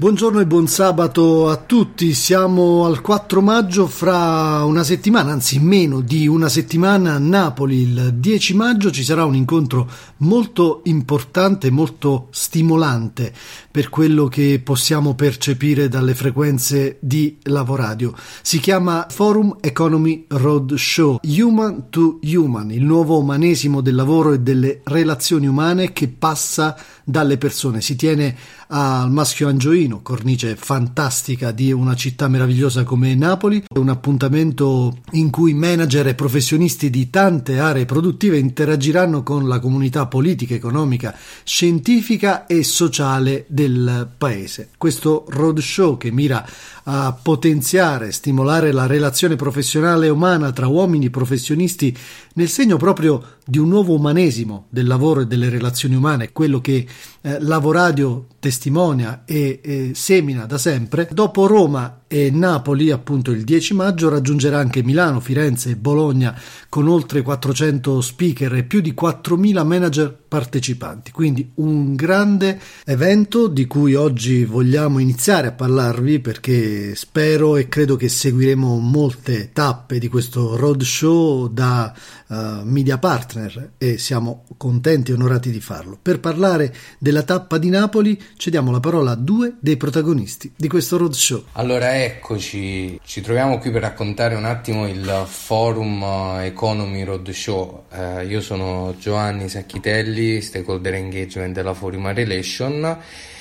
Buongiorno e buon sabato a tutti, siamo al 4 maggio, fra una settimana, anzi meno di una settimana a Napoli, il 10 maggio ci sarà un incontro molto importante, molto stimolante per quello che possiamo percepire dalle frequenze di Lavoradio. Si chiama Forum Economy Road Show, Human to Human, il nuovo umanesimo del lavoro e delle relazioni umane che passa dalle persone. Si tiene al Maschio Angioino, cornice fantastica di una città meravigliosa come Napoli, un appuntamento in cui manager e professionisti di tante aree produttive interagiranno con la comunità politica, economica, scientifica e sociale del paese. Questo roadshow che mira a potenziare, stimolare la relazione professionale e umana tra uomini professionisti nel segno proprio di un nuovo umanesimo del lavoro e delle relazioni umane, quello che eh, Lavoradio testimonia e, e semina da sempre. Dopo Roma e Napoli, appunto il 10 maggio, raggiungerà anche Milano, Firenze e Bologna con oltre 400 speaker e più di 4.000 manager partecipanti. Quindi un grande evento di cui oggi vogliamo iniziare a parlarvi perché spero e credo che seguiremo molte tappe di questo roadshow da uh, media partner e siamo contenti e onorati di farlo. Per parlare della tappa di Napoli cediamo la parola a due dei protagonisti di questo roadshow. Allora, eccoci, ci troviamo qui per raccontare un attimo il Forum eh, Economy Roadshow. Eh, io sono Giovanni Sacchitelli, stakeholder engagement della Forum Relation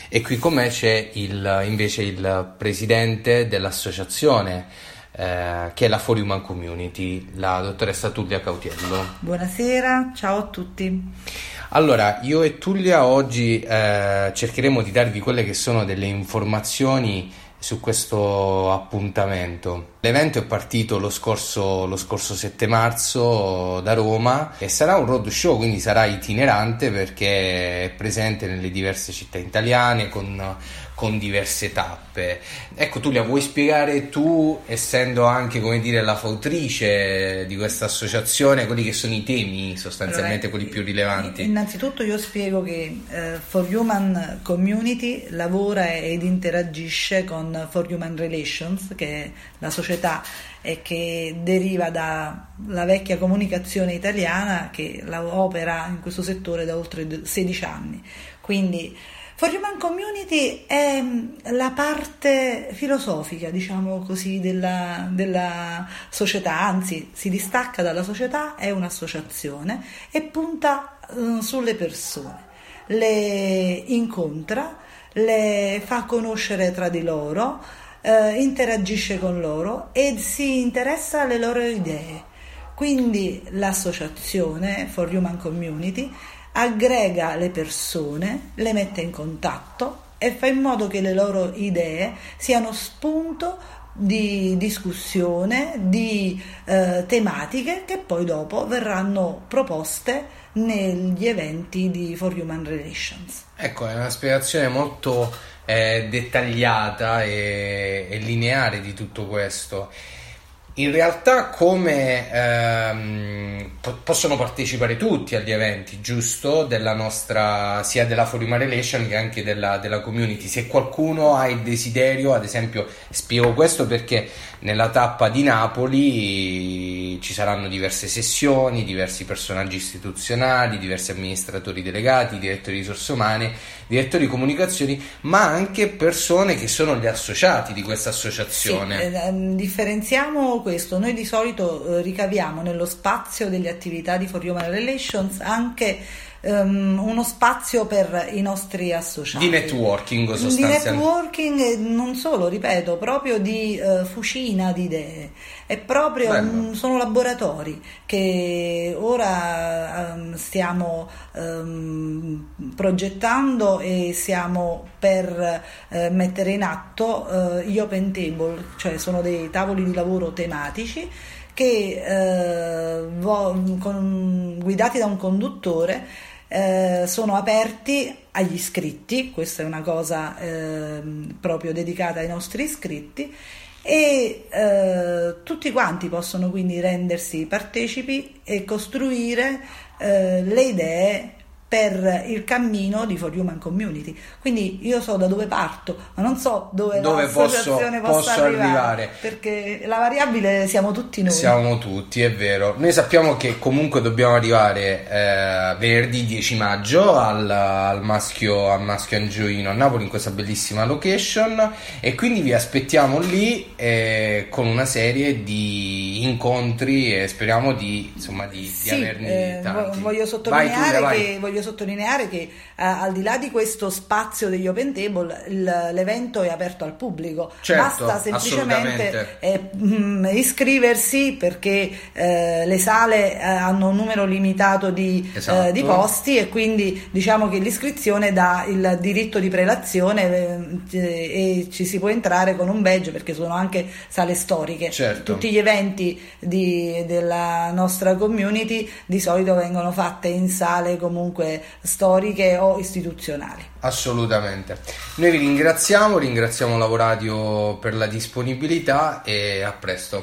e qui con me c'è il, invece il presidente dell'associazione eh, che è la Forum Community, la dottoressa Tullia Cautiello. Buonasera, ciao a tutti. Allora, io e Tullia oggi eh, cercheremo di darvi quelle che sono delle informazioni su questo appuntamento. L'evento è partito lo scorso, lo scorso 7 marzo da Roma e sarà un road show, quindi sarà itinerante perché è presente nelle diverse città italiane con con diverse tappe. Ecco, tu la vuoi spiegare tu, essendo anche, come dire, la fautrice di questa associazione, quelli che sono i temi sostanzialmente allora, quelli più rilevanti? Innanzitutto io spiego che eh, For Human Community lavora ed interagisce con For Human Relations, che è la società e che deriva dalla vecchia comunicazione italiana che opera in questo settore da oltre 16 anni. Quindi For Human Community è mm, la parte filosofica, diciamo così, della, della, società, anzi si distacca dalla società, è un'associazione e punta uh, sulle persone, le incontra, le fa conoscere tra di loro, uh, interagisce con loro e si interessa alle loro idee. Quindi l'associazione For Human Community aggrega le persone, le mette in contatto e fa in modo che le loro idee siano spunto di discussione, di eh, tematiche che poi dopo verranno proposte negli eventi di For Human Relations. Ecco, è una spiegazione molto eh, dettagliata e, e lineare di tutto questo. In realtà come ehm, po- possono partecipare tutti agli eventi, giusto? Della nostra, sia della Forum Relation che anche della, della, community. Se qualcuno ha il desiderio, ad esempio, spiego questo perché nella tappa di Napoli ci saranno diverse sessioni, diversi personaggi istituzionali, diversi amministratori delegati, direttori di risorse umane, direttori di comunicazioni, ma anche persone che sono gli associati di questa associazione. Sì, eh, ehm, differenziamo questo, noi di solito eh, ricaviamo nello spazio delle attività di For Human Relations anche um, uno spazio per i nostri associati. Di networking sostanzialmente. Di networking e non solo, ripeto, proprio di uh, fucina di idee. È proprio, um, sono laboratori che ora um, stiamo progettando e siamo per uh, mettere in atto uh, gli open table, cioè sono dei tavoli di lavoro tematici che eh, con, guidati da un conduttore eh, sono aperti agli iscritti, questa è una cosa eh, proprio dedicata ai nostri iscritti e eh, tutti quanti possono quindi rendersi partecipi e costruire eh, le idee per il cammino di For Human Community. Quindi io so da dove parto, ma non so dove, dove posso, posso arrivare, arrivare, Perché la variabile siamo tutti noi. Siamo tutti, è vero. Noi sappiamo che comunque dobbiamo arrivare eh, venerdì 10 maggio al, al, maschio, al maschio Angioino a Napoli in questa bellissima location e quindi vi aspettiamo lì eh, con una serie di incontri e speriamo di, insomma, di, sì, di averne eh, tanti. Voglio sottolineare vai, che, voglio sottolineare che eh, al di là di questo spazio degli Open Table il, l'evento è aperto al pubblico certo, basta semplicemente eh, mh, iscriversi perché eh, le sale eh, hanno un numero limitato di, esatto. di, posti e quindi diciamo che l'iscrizione dà il diritto di prelazione e ci si può entrare con un badge perché sono anche sale storiche certo. tutti gli eventi di, della nostra community di solito vengono fatte in sale comunque storiche o istituzionali. Assolutamente. Noi vi ringraziamo, ringraziamo Lavoradio per la disponibilità e a presto.